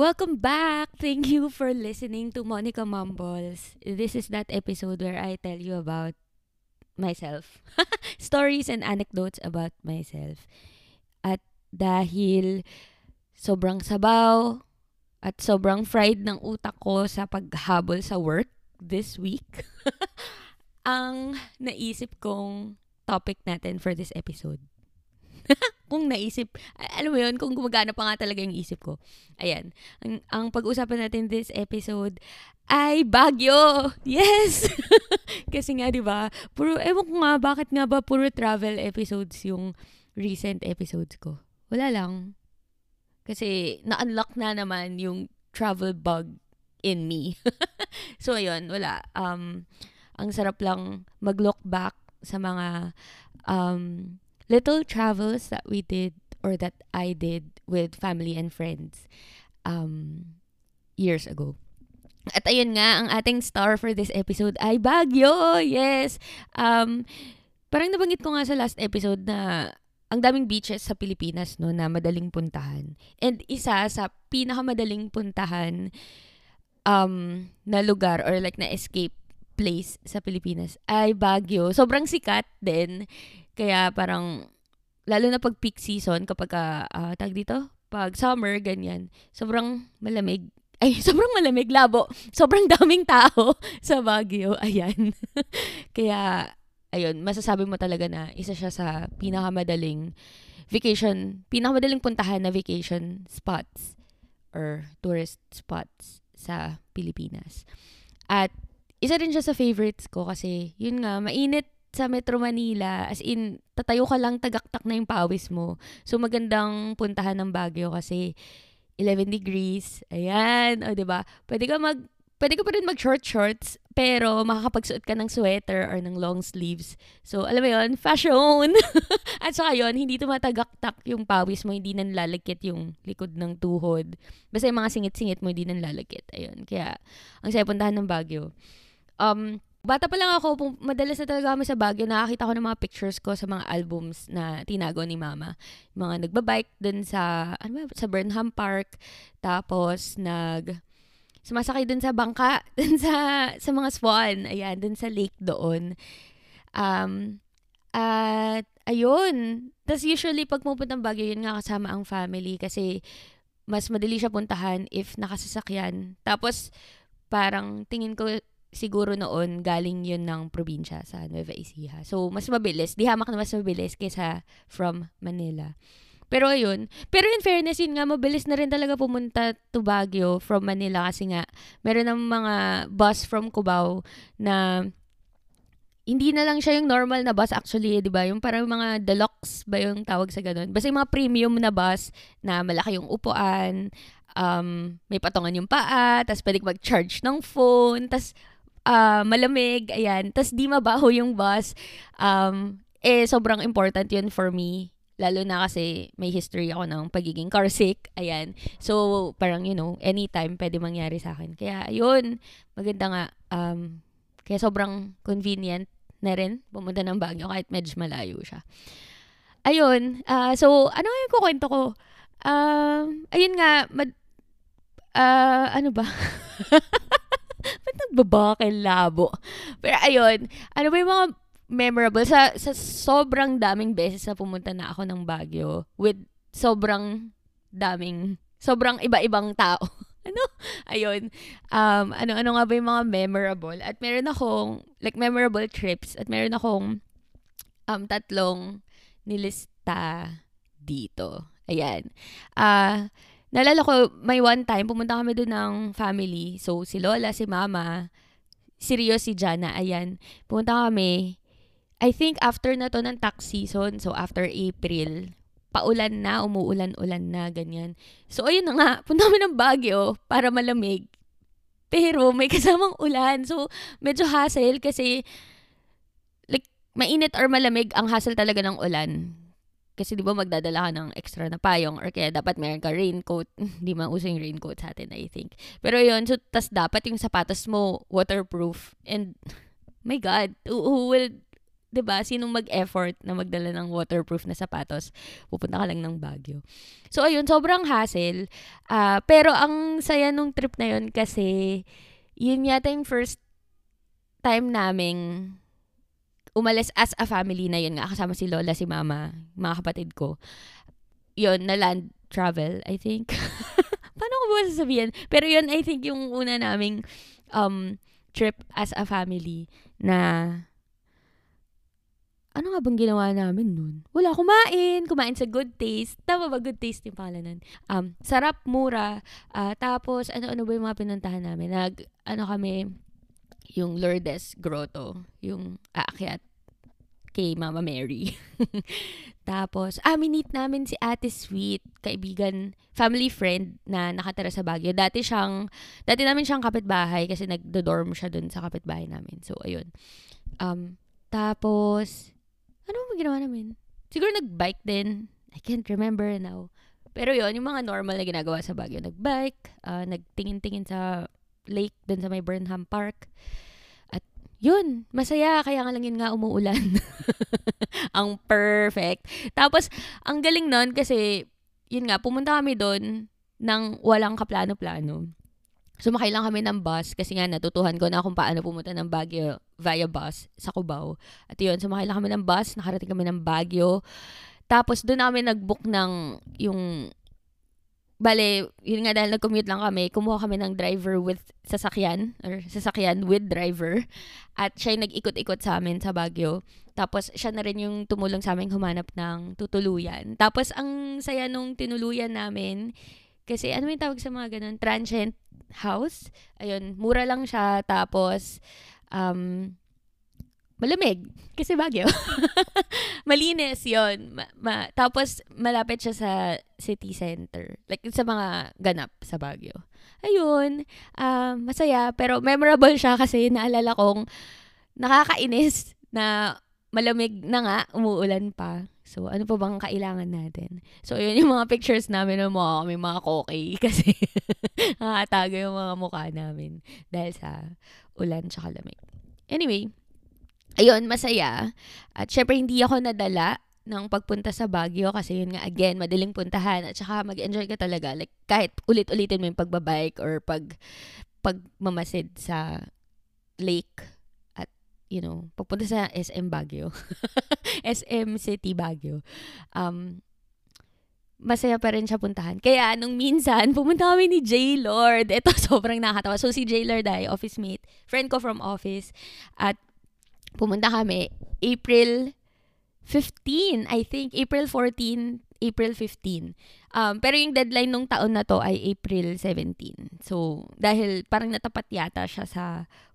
Welcome back! Thank you for listening to Monica Mumbles. This is that episode where I tell you about myself. Stories and anecdotes about myself. At dahil sobrang sabaw at sobrang fried ng utak ko sa paghabol sa work this week, ang naisip kong topic natin for this episode kung naisip, alam mo yun, kung gumagana pa nga talaga yung isip ko. Ayan. Ang, ang pag-usapan natin this episode ay Baguio! Yes! Kasi nga, di ba, puro, ewan ko nga, bakit nga ba puro travel episodes yung recent episodes ko? Wala lang. Kasi na-unlock na naman yung travel bug in me. so, ayun, wala. Um, ang sarap lang mag-look back sa mga um, little travels that we did or that I did with family and friends um, years ago. At ayun nga, ang ating star for this episode ay Baguio! Yes! Um, parang nabanggit ko nga sa last episode na ang daming beaches sa Pilipinas no na madaling puntahan. And isa sa pinakamadaling puntahan um na lugar or like na escape place sa Pilipinas ay Baguio. Sobrang sikat din. Kaya parang, lalo na pag peak season, kapag, uh, tag dito, pag summer, ganyan, sobrang malamig. Ay, sobrang malamig, labo. Sobrang daming tao sa Baguio. Ayan. Kaya, ayun, masasabi mo talaga na isa siya sa pinakamadaling vacation, pinakamadaling puntahan na vacation spots or tourist spots sa Pilipinas. At isa rin siya sa favorites ko kasi yun nga, mainit sa Metro Manila, as in, tatayo ka lang, tagaktak na yung pawis mo. So, magandang puntahan ng Baguio kasi 11 degrees. Ayan, o, ba diba? Pwede ka mag, pwede ka pa rin mag-short shorts, pero makakapagsuot ka ng sweater or ng long sleeves. So, alam mo yon fashion! At saka yun, hindi tumatagaktak yung pawis mo, hindi nanlalagkit yung likod ng tuhod. Basta yung mga singit-singit mo, hindi nanlalagkit. Ayun, kaya, ang saya puntahan ng Baguio. Um, Bata pa lang ako, madalas na talaga kami sa Baguio, nakakita ko ng mga pictures ko sa mga albums na tinago ni Mama. Mga nagbabike dun sa, ano ba, sa Burnham Park, tapos nag, sumasakay dun sa bangka, dun sa, sa mga swan, ayan, dun sa lake doon. Um, at, ayun, tapos usually pag pupunta ng Baguio, yun nga kasama ang family kasi mas madali siya puntahan if nakasasakyan. Tapos, parang tingin ko siguro noon galing yun ng probinsya sa Nueva Ecija. So, mas mabilis. Di hamak na mas mabilis kaysa from Manila. Pero ayun, pero in fairness, yun nga, mabilis na rin talaga pumunta to Baguio from Manila kasi nga, meron ng mga bus from Cubao na hindi na lang siya yung normal na bus actually, di ba? Yung parang mga deluxe ba yung tawag sa ganun? Basta yung mga premium na bus na malaki yung upuan, um, may patungan yung paa, tapos pwede mag-charge ng phone, tapos uh, malamig, ayan. Tapos di mabaho yung bus. Um, eh, sobrang important yun for me. Lalo na kasi may history ako ng pagiging car sick. Ayan. So, parang, you know, anytime pwede mangyari sa akin. Kaya, ayun, maganda nga. Um, kaya sobrang convenient na rin pumunta ng Baguio kahit medyo malayo siya. Ayun. Uh, so, ano yung kukwento ko? Um, ayun nga, mad, uh, ano ba? Ba't nagbabakil labo? Pero ayun, ano ba yung mga memorable? Sa, sa sobrang daming beses na pumunta na ako ng Baguio with sobrang daming, sobrang iba-ibang tao. ano? Ayun. Um, ano-ano nga ba yung mga memorable? At meron akong, like, memorable trips. At meron akong um, tatlong nilista dito. Ayan. Ah, uh, Nalala ko, may one time, pumunta kami doon ng family. So, si Lola, si Mama, si Rio, si Jana, ayan. Pumunta kami, I think after na to ng tax season, so after April, paulan na, umuulan-ulan na, ganyan. So, ayun na nga, punta kami ng Baguio para malamig. Pero may kasamang ulan. So, medyo hassle kasi like, mainit or malamig, ang hassle talaga ng ulan. Kasi di ba magdadala ka ng extra na payong or kaya dapat meron ka raincoat. Hindi man uso yung raincoat sa atin, I think. Pero yun, so tas dapat yung sapatos mo waterproof. And my God, who, who will 'di ba? Sinong mag-effort na magdala ng waterproof na sapatos? Pupunta ka lang ng Baguio. So ayun, sobrang hassle. Uh, pero ang saya nung trip na yun kasi yun yata yung first time naming umalis as a family na yun nga kasama si Lola, si Mama, mga kapatid ko. Yun, na land travel, I think. Paano ko ba sasabihin? Pero yun, I think yung una naming um, trip as a family na ano nga bang ginawa namin nun? Wala, kumain. Kumain sa Good Taste. Tama ba? Good Taste yung pangalan nun. Um, sarap, mura. Uh, tapos, ano-ano ba yung mga pinuntahan namin? Nag, ano kami, yung Lourdes Grotto. Yung aakyat kay Mama Mary. Tapos, ah, minit namin si Ate Sweet, kaibigan, family friend na nakatira sa Baguio. Dati siyang, dati namin siyang kapitbahay kasi nagdo-dorm siya dun sa kapitbahay namin. So, ayun. Um, tapos, ano ba ginawa namin? Siguro nag-bike din. I can't remember now. Pero yon yung mga normal na ginagawa sa Baguio. Nag-bike, uh, nagtingin-tingin sa lake dun sa may Burnham Park. At yun, masaya. Kaya nga lang yun nga umuulan. ang perfect. Tapos, ang galing nun kasi, yun nga, pumunta kami doon nang walang kaplano-plano. Sumakay lang kami ng bus kasi nga natutuhan ko na kung paano pumunta ng Baguio via bus sa Cubao. At yun, sumakay lang kami ng bus, nakarating kami ng Baguio. Tapos doon namin nag-book ng yung Bale, yun nga dahil nag-commute lang kami, kumuha kami ng driver with sasakyan, or sasakyan with driver. At siya nag-ikot-ikot sa amin sa Baguio. Tapos, siya na rin yung tumulong sa amin humanap ng tutuluyan. Tapos, ang saya nung tinuluyan namin, kasi ano yung tawag sa mga ganun? Transient house. Ayun, mura lang siya. Tapos, um, malamig. Kasi Baguio. Malinis yon ma- ma- Tapos, malapit siya sa city center. Like, sa mga ganap sa Baguio. Ayun, um, masaya. Pero memorable siya kasi naalala kong nakakainis na malamig na nga, umuulan pa. So, ano pa bang kailangan natin? So, yun yung mga pictures namin ng mga kami mga koki kasi nakatago yung mga mukha namin dahil sa ulan tsaka lamig. Anyway, ayun, masaya. At syempre, hindi ako nadala ng pagpunta sa Baguio kasi yun nga, again, madaling puntahan at saka mag-enjoy ka talaga. Like, kahit ulit-ulitin mo yung pagbabike or pag pagmamasid sa lake you know, pagpunta sa SM Baguio. SM City Baguio. Um, masaya pa rin siya puntahan. Kaya, nung minsan, pumunta kami ni J. Lord. Ito, sobrang nakakatawa. So, si J. Lord ay office mate. Friend ko from office. At, pumunta kami April 15, I think. April 14, April 15. Um, pero yung deadline nung taon na to ay April 17. So, dahil parang natapat yata siya sa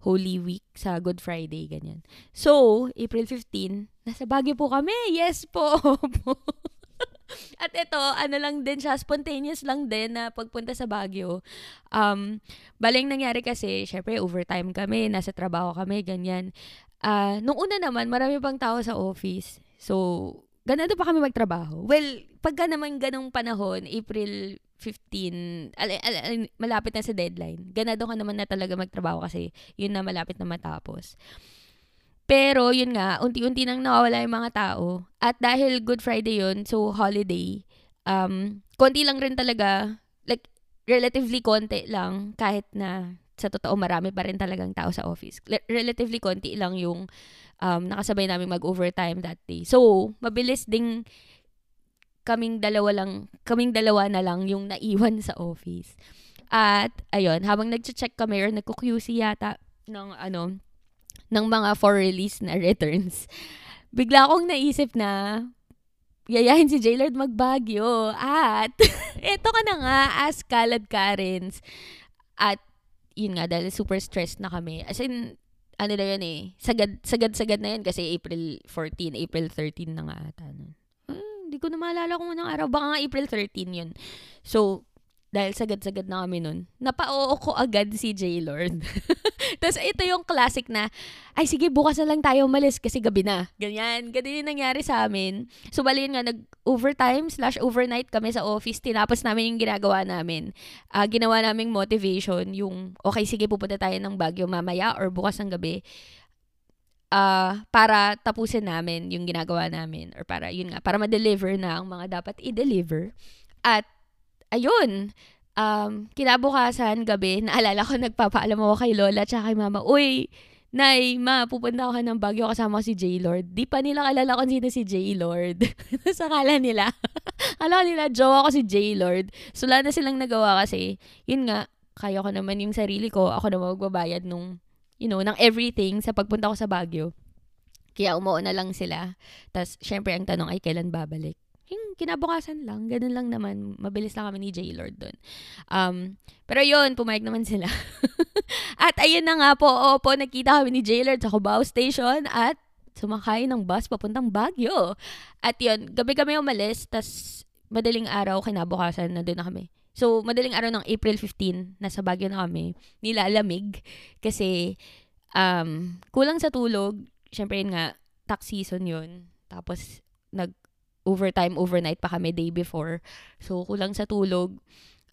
Holy Week, sa Good Friday, ganyan. So, April 15, nasa Baguio po kami. Yes po. At ito, ano lang din siya, spontaneous lang din na pagpunta sa Baguio. Um, baling nangyari kasi, syempre, overtime kami, nasa trabaho kami, ganyan. Uh, nung una naman, marami pang tao sa office. So, ganado pa kami magtrabaho. Well, pagka naman ganong panahon, April 15, al- al- al- malapit na sa deadline, ganado ka naman na talaga magtrabaho kasi yun na malapit na matapos. Pero yun nga, unti-unti nang nawawala yung mga tao. At dahil Good Friday yun, so holiday, um, konti lang rin talaga, like, relatively konti lang, kahit na sa totoo marami pa rin talagang tao sa office. relatively konti lang yung um, nakasabay namin mag-overtime that day. So, mabilis ding kaming dalawa lang, kaming dalawa na lang yung naiwan sa office. At, ayun, habang nag-check kami or nagko-QC yata ng, ano, ng mga for release na returns, bigla akong naisip na, yayahin si Jaylord magbagyo. At, eto ka na nga, as Kalad Karens. At, yun nga, dahil super stressed na kami. As in, ano na yun eh, sagad, sagad, sagad na yun kasi April 14, April 13 na nga ata. Hmm, hindi ko na maalala kung anong araw. Baka nga April 13 yun. So, dahil sagad-sagad na kami nun, napa-oo ko agad si J-Lord. Tapos ito yung classic na, ay sige, bukas na lang tayo umalis kasi gabi na. Ganyan. Ganyan yung nangyari sa amin. So, bali nga, nag-overtime slash overnight kami sa office. Tinapos namin yung ginagawa namin. Uh, ginawa naming motivation, yung, okay, sige, pupunta tayo ng Baguio mamaya or bukas ng gabi. uh, para tapusin namin yung ginagawa namin or para yun nga para ma-deliver na ang mga dapat i-deliver at ayun um, kinabukasan gabi naalala ko nagpapaalam ako kay Lola at kay Mama uy Nay, ma, pupunta ako ng Baguio kasama ko si J-Lord. Di pa nila kalala kung sino si J-Lord. sa kala nila. Alam nila, jowa ko si J-Lord. So, wala na silang nagawa kasi, yun nga, kaya ko naman yung sarili ko. Ako na magbabayad nung you know, ng everything sa pagpunta ko sa Baguio. Kaya umuo na lang sila. Tapos, syempre, ang tanong ay kailan babalik. Yung kinabukasan lang, ganun lang naman. Mabilis lang kami ni J-Lord doon. Um, pero yun, pumayag naman sila. at ayun na nga po, opo, nakita kami ni J-Lord sa Cubao Station at sumakay ng bus papuntang Baguio. At yun, gabi kami umalis, tas madaling araw, kinabukasan, na doon na kami. So, madaling araw ng April 15, nasa Baguio na kami, nilalamig. Kasi, um, kulang sa tulog. Siyempre, yun nga, tax season yun. Tapos, nag overtime, overnight pa kami day before. So, kulang sa tulog.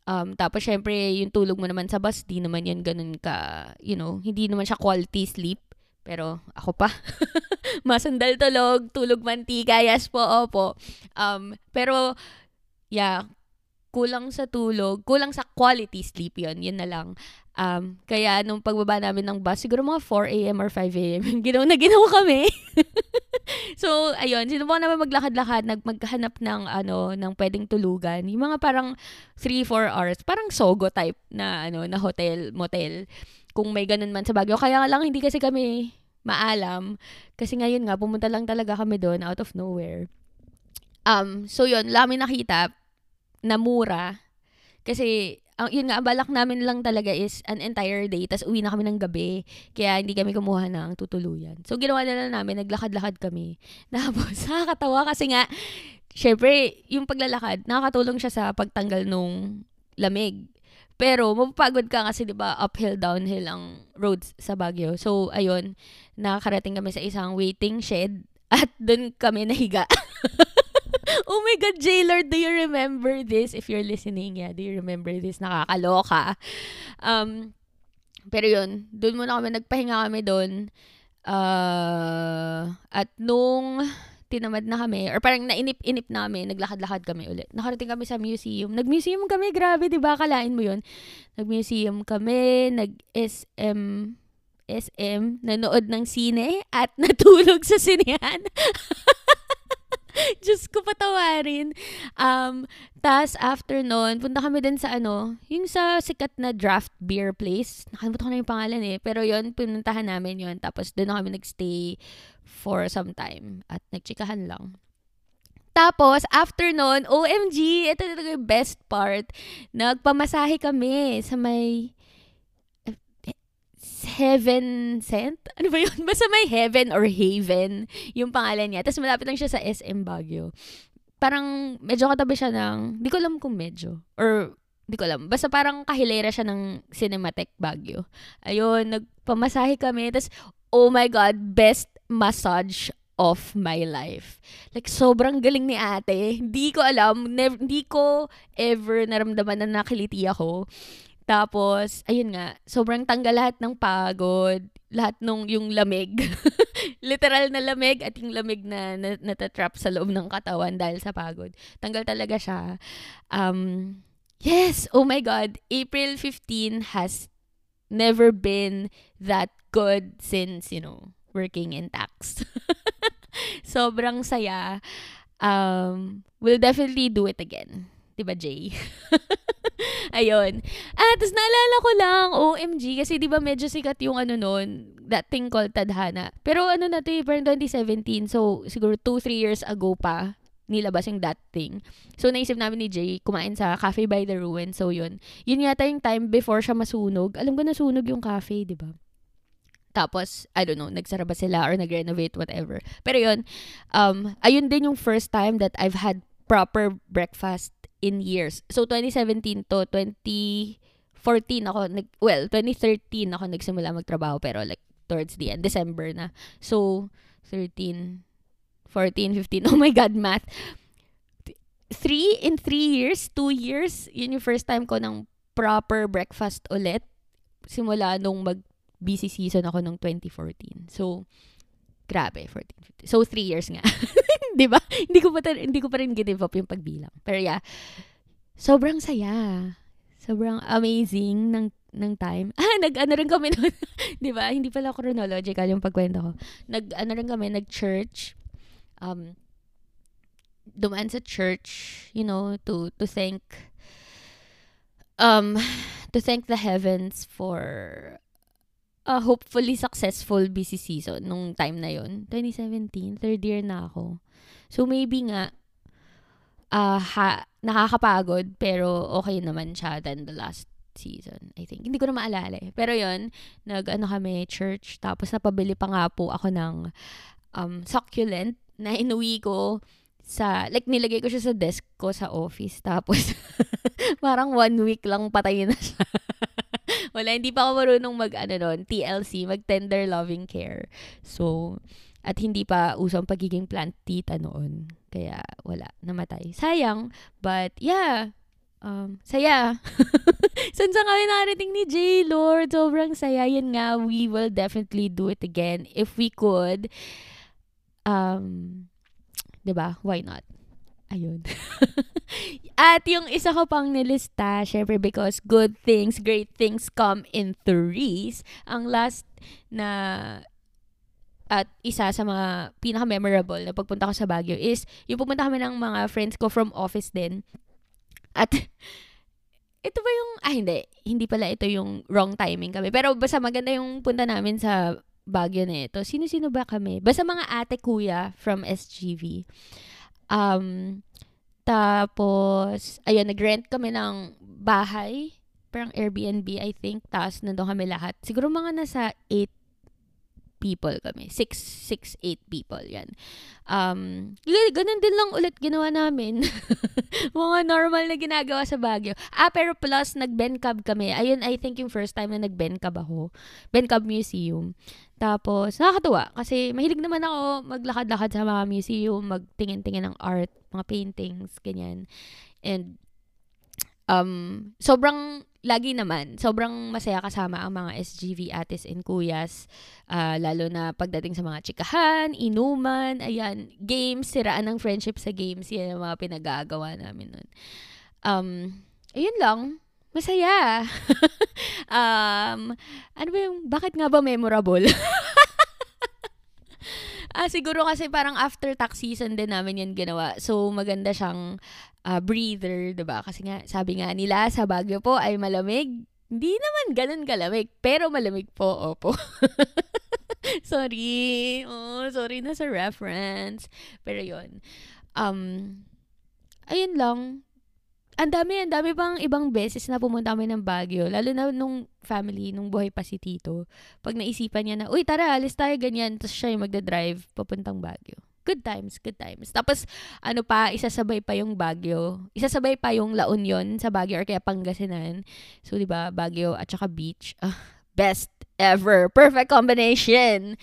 Um, tapos, syempre, yung tulog mo naman sa bus, di naman yan ganun ka, you know, hindi naman siya quality sleep. Pero ako pa. Masandal tulog, tulog mantika, yes po, opo. Um, pero, yeah, kulang sa tulog, kulang sa quality sleep yon yun na lang. Um, kaya nung pagbaba namin ng bus, siguro mga 4 a.m. or 5 a.m. ginawa na ginawa kami. so, ayun, sinubukan namin maglakad-lakad, nagmaghanap ng, ano, ng pwedeng tulugan. Yung mga parang 3-4 hours, parang Sogo type na, ano, na hotel, motel. Kung may ganun man sa Baguio. Kaya lang, hindi kasi kami maalam. Kasi ngayon nga, pumunta lang talaga kami doon out of nowhere. Um, so yun, lami nakita na mura. Kasi, ang, yun nga, balak namin lang talaga is an entire day, tas uwi na kami ng gabi. Kaya hindi kami kumuha ng tutuluyan. So, ginawa na lang namin, naglakad-lakad kami. Tapos, nakakatawa kasi nga, syempre, yung paglalakad, nakakatulong siya sa pagtanggal nung lamig. Pero, mapapagod ka kasi, di ba, uphill, downhill ang roads sa Baguio. So, ayun, nakakarating kami sa isang waiting shed at doon kami nahiga. oh my God, J-Lord, do you remember this? If you're listening, yeah, do you remember this? Nakakaloka. Um, pero yun, doon muna kami, nagpahinga kami doon. Uh, at nung tinamad na kami, or parang nainip-inip namin, naglakad-lakad kami ulit. Nakarating kami sa museum. Nag-museum kami, grabe, di ba? Kalain mo yun. Nag-museum kami, nag-SM, SM, nanood ng sine, at natulog sa sinehan. Diyos ko patawarin. Um, tas after nun, punta kami din sa ano, yung sa sikat na draft beer place. Nakalimutan ko na yung pangalan eh. Pero yon pinuntahan namin yon Tapos doon kami nagstay for some time. At nagchikahan lang. Tapos, after nun, OMG, ito talaga yung best part. Nagpamasahe kami sa may Heaven Sent? Ano ba yun? Basta may Heaven or Haven yung pangalan niya. Tapos malapit lang siya sa SM Baguio. Parang medyo katabi siya ng, di ko alam kung medyo. Or di ko alam. Basta parang kahilera siya ng Cinematic Baguio. Ayun, nagpamasahe kami. Tapos, oh my God, best massage of my life. Like, sobrang galing ni ate. Hindi ko alam, hindi ko ever naramdaman na nakiliti ako. Tapos, ayun nga, sobrang tanggal lahat ng pagod, lahat nung yung lamig. Literal na lamig at yung lamig na, na natatrap sa loob ng katawan dahil sa pagod. Tanggal talaga siya. Um, yes, oh my God, April 15 has never been that good since, you know, working in tax. sobrang saya. Um, we'll definitely do it again. Diba, Jay? Ayun. Ah, tapos naalala ko lang, OMG, kasi di ba medyo sikat yung ano noon, that thing called Tadhana. Pero ano na to, eh, parang 2017, so siguro 2-3 years ago pa, nilabas yung that thing. So, naisip namin ni Jay, kumain sa Cafe by the Ruin. So, yun. Yun yata yung time before siya masunog. Alam ko nasunog yung cafe, di ba? Tapos, I don't know, nagsara ba sila or nag-renovate, whatever. Pero yun, um, ayun din yung first time that I've had proper breakfast in years. So, 2017 to 2014 ako, nag, well, 2013 ako nagsimula magtrabaho pero like towards the end, December na. So, 13, 14, 15, oh my God, math. Three, in three years, two years, yun yung first time ko ng proper breakfast ulit. Simula nung mag busy season ako nung 2014. So, Grabe, 14, 15. So, 3 years nga. di ba? Hindi ko pa, hindi ko pa rin give up yung pagbilang. Pero yeah, sobrang saya. Sobrang amazing ng ng time. Ah, nag-ano rin kami noon. 'Di ba? Hindi pala chronological yung pagkwento ko. Nag-ano rin kami, nag-church. Um dumaan sa church, you know, to to thank um to thank the heavens for a hopefully successful busy season nung time na yon 2017 third year na ako so maybe nga uh, ha, nakakapagod pero okay naman siya than the last season I think hindi ko na maalala eh. pero yon nag ano kami church tapos napabili pa nga po ako ng um, succulent na inuwi ko sa, like, nilagay ko siya sa desk ko sa office. Tapos, parang one week lang patay na siya. Wala, hindi pa ako marunong mag, ano nun, TLC, mag tender loving care. So, at hindi pa usong pagiging plant tita noon. Kaya, wala, namatay. Sayang, but, yeah, um, saya. Saan sa kami nakarating ni J. Lord? Sobrang saya. Yan nga, we will definitely do it again if we could. Um, 'di ba? Why not? Ayun. At yung isa ko pang nilista, syempre because good things, great things come in threes. Ang last na at isa sa mga pinaka-memorable na pagpunta ko sa Baguio is yung pumunta kami ng mga friends ko from office din. At ito ba yung, ah hindi, hindi pala ito yung wrong timing kami. Pero basta maganda yung punta namin sa Baguio na ito. Sino-sino ba kami? Basta mga ate kuya from SGV. Um, tapos, ayun, nag-rent kami ng bahay. Parang Airbnb, I think. Tapos, nandun kami lahat. Siguro mga nasa 8 people kami. 6, 6, 8 people, yan. Um, ganun din lang ulit ginawa namin. mga normal na ginagawa sa Baguio. Ah, pero plus, nag-Bencab kami. Ayun, I think yung first time na nag-Bencab ako. Bencab Museum. Tapos, nakakatuwa. Kasi mahilig naman ako maglakad-lakad sa mga museum, magtingin-tingin ng art, mga paintings, ganyan. And, um, sobrang, lagi naman, sobrang masaya kasama ang mga SGV atis and kuyas. Uh, lalo na pagdating sa mga chikahan, inuman, ayan, games, siraan ng friendship sa games, yan ang mga pinagagawa namin nun. Um, ayun lang masaya. um, ano ba yung, bakit nga ba memorable? ah, siguro kasi parang after tax season din namin yan ginawa. So, maganda siyang uh, breather, ba diba? Kasi nga, sabi nga nila, sa Baguio po ay malamig. Hindi naman ganun kalamig, pero malamig po, opo. sorry. Oh, sorry na sa reference. Pero yon Um, ayun lang ang dami, ang dami pang ibang beses na pumunta kami ng Baguio. Lalo na nung family, nung buhay pa si Tito. Pag naisipan niya na, uy, tara, alis tayo ganyan. Tapos siya yung magdadrive papuntang Baguio. Good times, good times. Tapos, ano pa, isasabay pa yung Baguio. Isasabay pa yung La Union sa Baguio or kaya Pangasinan. So, di ba, Baguio at saka beach. Uh, best ever. Perfect combination.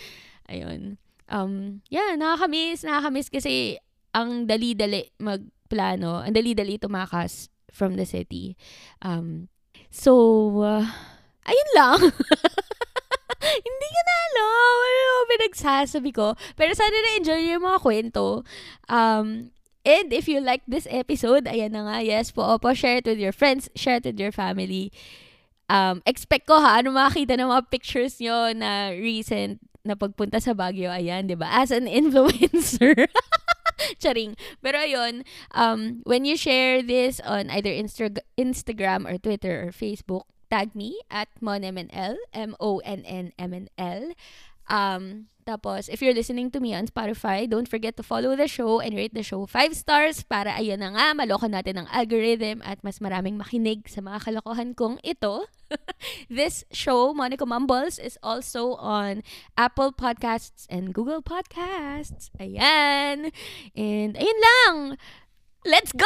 Ayun. Um, yeah, nakakamiss. Nakakamiss kasi ang dali-dali mag plano, ang dali-dali tumakas from the city. Um, so, uh, ayun lang. Hindi ko na alam. Ano pinagsasabi ko. Pero sana na-enjoy yung mga kwento. Um, and if you like this episode, ayan na nga, yes po, opo, share it with your friends, share it with your family. Um, expect ko ha, ano makakita ng mga pictures nyo na recent na pagpunta sa Baguio, ayan, di ba? As an influencer. Charing. Pero ayun, um, when you share this on either Insta- Instagram or Twitter or Facebook, tag me at monmnl, M-O-N-N-M-N-L. Um, tapos, if you're listening to me on Spotify, don't forget to follow the show and rate the show 5 stars para ayun na nga, maloko natin ang algorithm at mas maraming makinig sa mga kalokohan kong ito. this show, Monica Mumbles, is also on Apple Podcasts and Google Podcasts. Ayan. And ayun lang. Let's go!